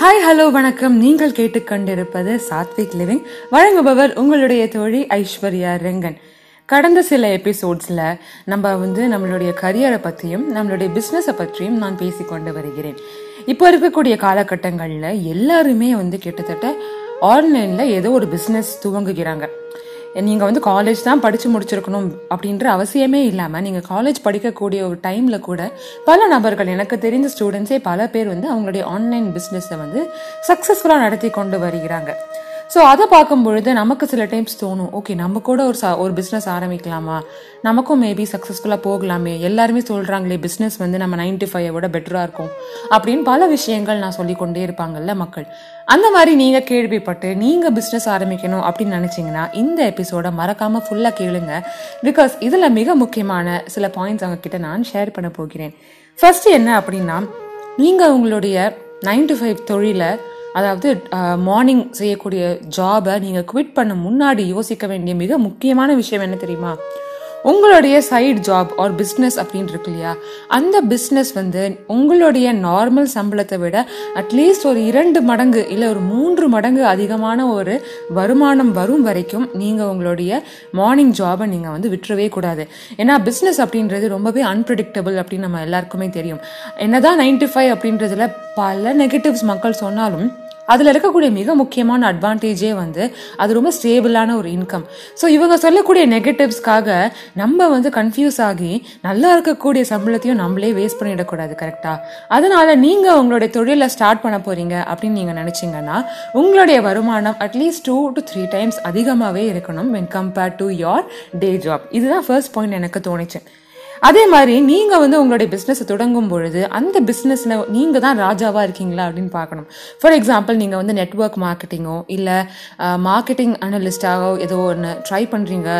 Hi hello வணக்கம். நீங்கள் கேட்டுக்கொண்டிருப்பது சாத்விக் லிவிங். வழங்குபவர் உங்களுடைய தோழி ஐஸ்வர்யா ரெங்கன். கடந்த சில எபிசோட்ஸில் நம்ம வந்து நம்மளுடைய கரியரை பற்றியும் நம்மளுடைய பிஸ்னஸை பற்றியும் நான் பேசிக்கொண்டு வருகிறேன். இப்போ இருக்கக்கூடிய காலகட்டங்களில் எல்லாருமே வந்து கிட்டத்தட்ட ஆன்லைனில் ஏதோ ஒரு பிஸ்னஸ் துவங்குகிறாங்க. நீங்கள் வந்து காலேஜ் தான் படித்து முடிச்சிருக்கணும் அப்படின்ற அவசியமே இல்லாமல் நீங்கள் காலேஜ் படிக்கக்கூடிய ஒரு டைமில் கூட பல நபர்கள் எனக்கு தெரிந்த ஸ்டூடெண்ட்ஸே பல பேர் வந்து அவங்களுடைய ஆன்லைன் பிஸ்னஸை வந்து சக்ஸஸ்ஃபுல்லாக நடத்தி கொண்டு வருகிறாங்க. ஸோ அதை பார்க்கும் பொழுது நமக்கு சில டைம்ஸ் தோணும் ஓகே நம்ம கூட ஒரு ச ஒரு பிஸ்னஸ் ஆரம்பிக்கலாமா? நமக்கும் மேபி சக்ஸஸ்ஃபுல்லாக போகலாமே. எல்லாருமே சொல்கிறாங்களே பிஸ்னஸ் வந்து நம்ம நைன் டு ஃபைவை விட பெட்டராக இருக்கும். அப்படின்னு பல விஷயங்கள் நான் சொல்லிக்கொண்டே இருப்பாங்கல்ல மக்கள். அந்த மாதிரி நீங்கள் கேள்விப்பட்டு நீங்கள் பிஸ்னஸ் ஆரம்பிக்கணும் அப்படின்னு நினச்சிங்கன்னா இந்த எபிசோடை மறக்காமல் ஃபுல்லாக கேளுங்க. பிகாஸ் இதில் மிக முக்கியமான சில பாயிண்ட்ஸ் அவங்கக்கிட்ட நான் ஷேர் பண்ண போகிறேன். ஃபர்ஸ்ட் என்ன அப்படின்னா நீங்கள் உங்களுடைய நைன் டு ஃபைவ் தொழிலை அதாவது மார்னிங் செய்யக்கூடிய ஜாபை நீங்கள் குவிட் பண்ண முன்னாடி யோசிக்க வேண்டிய மிக முக்கியமான விஷயம் என்ன தெரியுமா? உங்களுடைய சைடு ஜாப் ஆர் பிஸ்னஸ் அப்படின்னு இருக்கு இல்லையா? அந்த பிஸ்னஸ் வந்து உங்களுடைய நார்மல் சம்பளத்தை விட அட்லீஸ்ட் ஒரு இரண்டு மடங்கு இல்லை ஒரு மூன்று மடங்கு அதிகமான ஒரு வருமானம் வரும் வரைக்கும் நீங்கள் உங்களுடைய மார்னிங் ஜாபை நீங்கள் வந்து விட்டுறவே கூடாது. ஏன்னா பிஸ்னஸ் அப்படின்றது ரொம்பவே அன்பிரடிக்டபிள் அப்படின்னு நம்ம எல்லாருக்குமே தெரியும். என்னதான் நைன்டி ஃபைவ் அப்படின்றதுல பல நெகட்டிவ்ஸ் மக்கள் சொன்னாலும் அதில் இருக்கக்கூடிய மிக முக்கியமான அட்வான்டேஜே வந்து அது ரொம்ப ஸ்டேபிளான ஒரு இன்கம் ஸோ இவங்க சொல்லக்கூடிய நெகட்டிவ்ஸ்க்காக நம்ம வந்து கன்ஃபியூஸ் ஆகி நல்லா இருக்கக்கூடிய சம்பளத்தையும் நம்மளே வேஸ்ட் பண்ணிடக்கூடாது கரெக்டாக அதனால நீங்கள் உங்களுடைய தொழிலை ஸ்டார்ட் பண்ண போகிறீங்க அப்படின்னு நீங்கள் நினச்சிங்கன்னா உங்களுடைய வருமானம் at least two to three times அதிகமாகவே இருக்கணும் when compared to your day job இதுதான் ஃபர்ஸ்ட் பாயிண்ட் எனக்கு தோணுச்சு. அதே மாதிரி நீங்கள் வந்து உங்களுடைய பிஸ்னஸை தொடங்கும் பொழுது அந்த பிஸ்னஸில் நீங்கள் தான் ராஜாவாக இருக்கீங்களா அப்படின்னு பார்க்கணும். ஃபார் எக்ஸாம்பிள் நீங்கள் வந்து நெட்ஒர்க் மார்க்கெட்டிங்கோ இல்லை மார்க்கெட்டிங் அனலிஸ்டாகோ ஏதோ ஒன்று ட்ரை பண்ணுறீங்க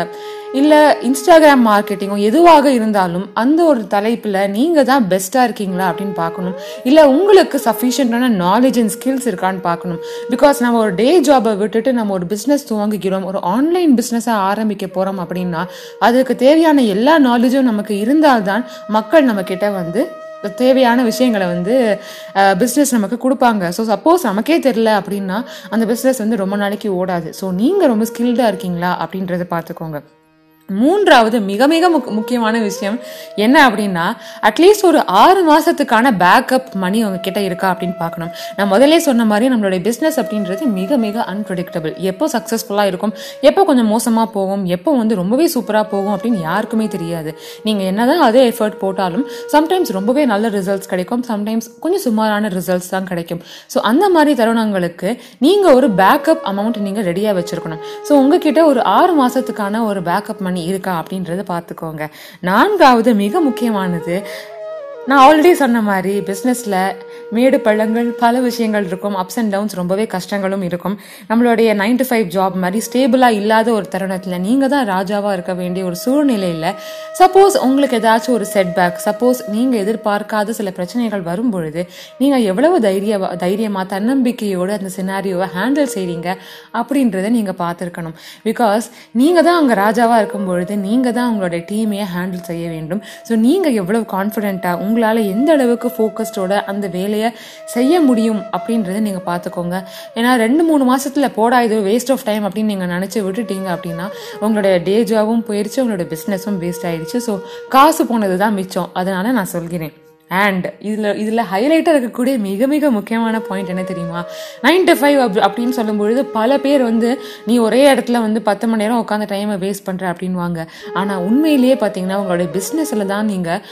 இல்லை இன்ஸ்டாகிராம் மார்க்கெட்டிங்கோ எதுவாக இருந்தாலும் அந்த ஒரு தலைப்பில் நீங்கள் தான் பெஸ்ட்டாக இருக்கீங்களா அப்படின்னு பார்க்கணும். இல்லை உங்களுக்கு சஃபிஷியண்ட்டான நாலேஜ் அண்ட் ஸ்கில்ஸ் இருக்கான்னு பார்க்கணும். பிகாஸ் நம்ம ஒரு டே ஜாபை விட்டுட்டு நம்ம ஒரு பிஸ்னஸ் துவங்குகிறோம் ஒரு ஆன்லைன் பிஸ்னஸாக ஆரம்பிக்க போகிறோம் அப்படின்னா அதுக்கு தேவையான எல்லா நாலேஜும் நமக்கு இருந்தால்தான் மக்கள் நம்மக்கிட்ட வந்து தேவையான விஷயங்களை வந்து பிஸ்னஸ் நமக்கு கொடுப்பாங்க. ஸோ சப்போஸ் நமக்கே தெரில அப்படின்னா அந்த பிஸ்னஸ் வந்து ரொம்ப நாளைக்கு ஓடாது. ஸோ நீங்கள் ரொம்ப ஸ்கில்டாக இருக்கீங்களா அப்படின்றத பார்த்துக்கோங்க. மூன்றாவது மிக மிக முக் முக்கியமான விஷயம் என்ன அப்படின்னா அட்லீஸ்ட் ஒரு ஆறு மாதத்துக்கான பேக்கப் மணி உங்ககிட்ட இருக்கா அப்படின்னு பார்க்கணும். நான் முதல்ல சொன்ன மாதிரி நம்மளுடைய பிஸ்னஸ் அப்படின்றது மிக மிக அன்பிரடிக்டபிள் எப்போ சக்ஸஸ்ஃபுல்லாக இருக்கும் எப்போ கொஞ்சம் மோசமாக போகும் எப்போ வந்து ரொம்பவே சூப்பராக போகும் அப்படின்னு யாருக்குமே தெரியாது. நீங்கள் என்னதான் அதே எஃபர்ட் போட்டாலும் சம்டைம்ஸ் ரொம்பவே நல்ல ரிசல்ட்ஸ் கிடைக்கும் சம்டைம்ஸ் கொஞ்சம் சுமாரான ரிசல்ட்ஸ் தான் கிடைக்கும். ஸோ அந்த மாதிரி தருணங்களுக்கு நீங்கள் ஒரு பேக்கப் அமௌண்ட் நீங்கள் ரெடியாக வச்சுருக்கணும். ஸோ உங்ககிட்ட ஒரு ஆறு மாதத்துக்கான ஒரு பேக்கப் மணி இருக்கா அப்படின்றத பார்த்துக்கோங்க. நான்காவது மிக முக்கியமானது நான் ஆல்ரெடி சொன்ன மாதிரி பிஸ்னஸில் மேடு பள்ளங்கள் பல விஷயங்கள் இருக்கும். அப்ஸ் அண்ட் டவுன்ஸ் ரொம்பவே கஷ்டங்களும் இருக்கும். நம்மளுடைய நைன் டு ஃபைவ் ஜாப் மாதிரி ஸ்டேபிளாக இல்லாத ஒரு தருணத்தில் நீங்கள் தான் ராஜாவாக இருக்க வேண்டிய ஒரு சூழ்நிலையில் சப்போஸ் உங்களுக்கு ஏதாச்சும் ஒரு செட்பேக் சப்போஸ் நீங்கள் எதிர்பார்க்காத சில பிரச்சனைகள் வரும் பொழுது நீங்கள் எவ்வளவு தைரிய தைரியமாக தன்னம்பிக்கையோடு அந்த சினாரியோவை ஹேண்டில் செய்கிறீங்க அப்படின்றத நீங்கள் பார்த்துருக்கணும். பிகாஸ் நீங்கள் தான் அங்கே ராஜாவாக இருக்கும் பொழுது நீங்கள் தான் உங்களுடைய டீமையை ஹேண்டில் செய்ய வேண்டும். ஸோ நீங்கள் எவ்வளவு கான்ஃபிடென்ட்டாக உங்களால் எந்த அளவுக்கு ஃபோக்கஸ்டோட அந்த வேலையை செய்ய முடியும் அப்படின்றத நீங்கள் பார்த்துக்கோங்க ஏன்னா ரெண்டு மூணு மாதத்தில் போடா இது வேஸ்ட் ஆஃப் டைம் அப்படின்னு நீங்கள் நினச்சி விட்டுட்டீங்க அப்படின்னா உங்களுடைய டே ஜாபும் போயிடுச்சு உங்களோட பிஸ்னஸும் வேஸ்ட் ஆயிடுச்சு ஸோ காசு போனது தான் மிச்சம். அதனால நான் சொல்கிறேன். அண்ட் இதில் இதில் ஹைலைட்டாக இருக்கக்கூடிய மிக மிக முக்கியமான பாயிண்ட் என்ன தெரியுமா? நைன் டு ஃபைவ் அப் அப்படின்னு சொல்லும்பொழுது பல பேர் வந்து நீ ஒரே இடத்துல வந்து பத்து மணி நேரம் உட்காந்து டைமை வேஸ்ட் பண்ணுற அப்படின்வாங்க ஆனால் உண்மையிலேயே பார்த்தீங்கன்னா உங்களுடைய பிஸ்னஸில் தான் நீங்கள்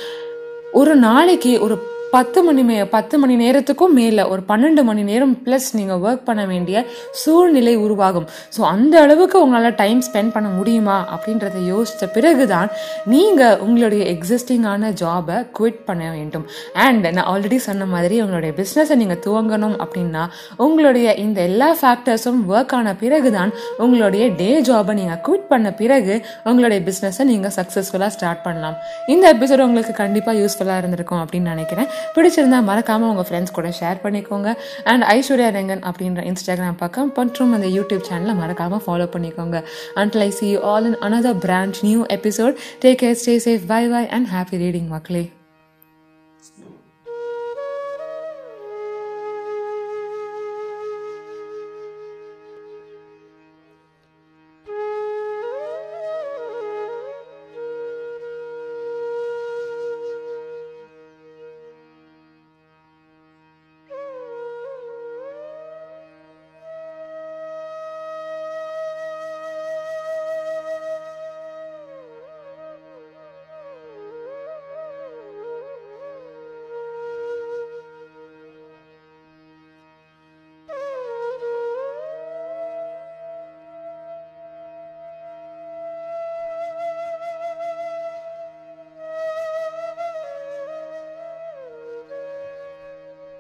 ஒரு நாளைக்கு ஒரு பத்து மணி மே பத்து மணி நேரத்துக்கும் மேலே ஒரு பன்னெண்டு மணி நேரம் ப்ளஸ் நீங்கள் ஒர்க் பண்ண வேண்டிய சூழ்நிலை உருவாகும். ஸோ அந்த அளவுக்கு உங்களால் டைம் ஸ்பெண்ட் பண்ண முடியுமா? அப்படின்றத யோசித்த பிறகு தான் நீங்கள் உங்களுடைய எக்ஸிஸ்டிங்கான ஜாபை குவிட் பண்ண வேண்டும். அண்ட் நான் ஆல்ரெடி சொன்ன மாதிரி உங்களுடைய பிஸ்னஸை நீங்கள் துவங்கணும் அப்படின்னா உங்களுடைய இந்த எல்லா ஃபேக்டர்ஸும் ஒர்க் ஆன பிறகு தான் உங்களுடைய டே ஜாபை நீங்கள் குவிட் பண்ண பிறகு உங்களுடைய பிஸ்னஸை நீங்கள் சக்ஸஸ்ஃபுல்லாக ஸ்டார்ட் பண்ணலாம். இந்த எபிசோட் உங்களுக்கு கண்டிப்பாக யூஸ்ஃபுல்லாக இருந்திருக்கும் அப்படின்னு நினைக்கிறேன். பிடிச்சிருந்தா மறக்காம உங்க ஃப்ரெண்ட்ஸ் கூட ஷேர் பண்ணிக்கோங்க. அண்ட் ஐஸ்வர்யா ரெங்கன் அப்படின்ற இன்ஸ்டாகிராம் பக்கம் மற்றும் அந்த யூடியூப் சேனலை மறக்காம ஃபாலோ பண்ணிக்கோங்க. And I see all in another brand new episode take care stay safe bye bye and happy reading மக்களே.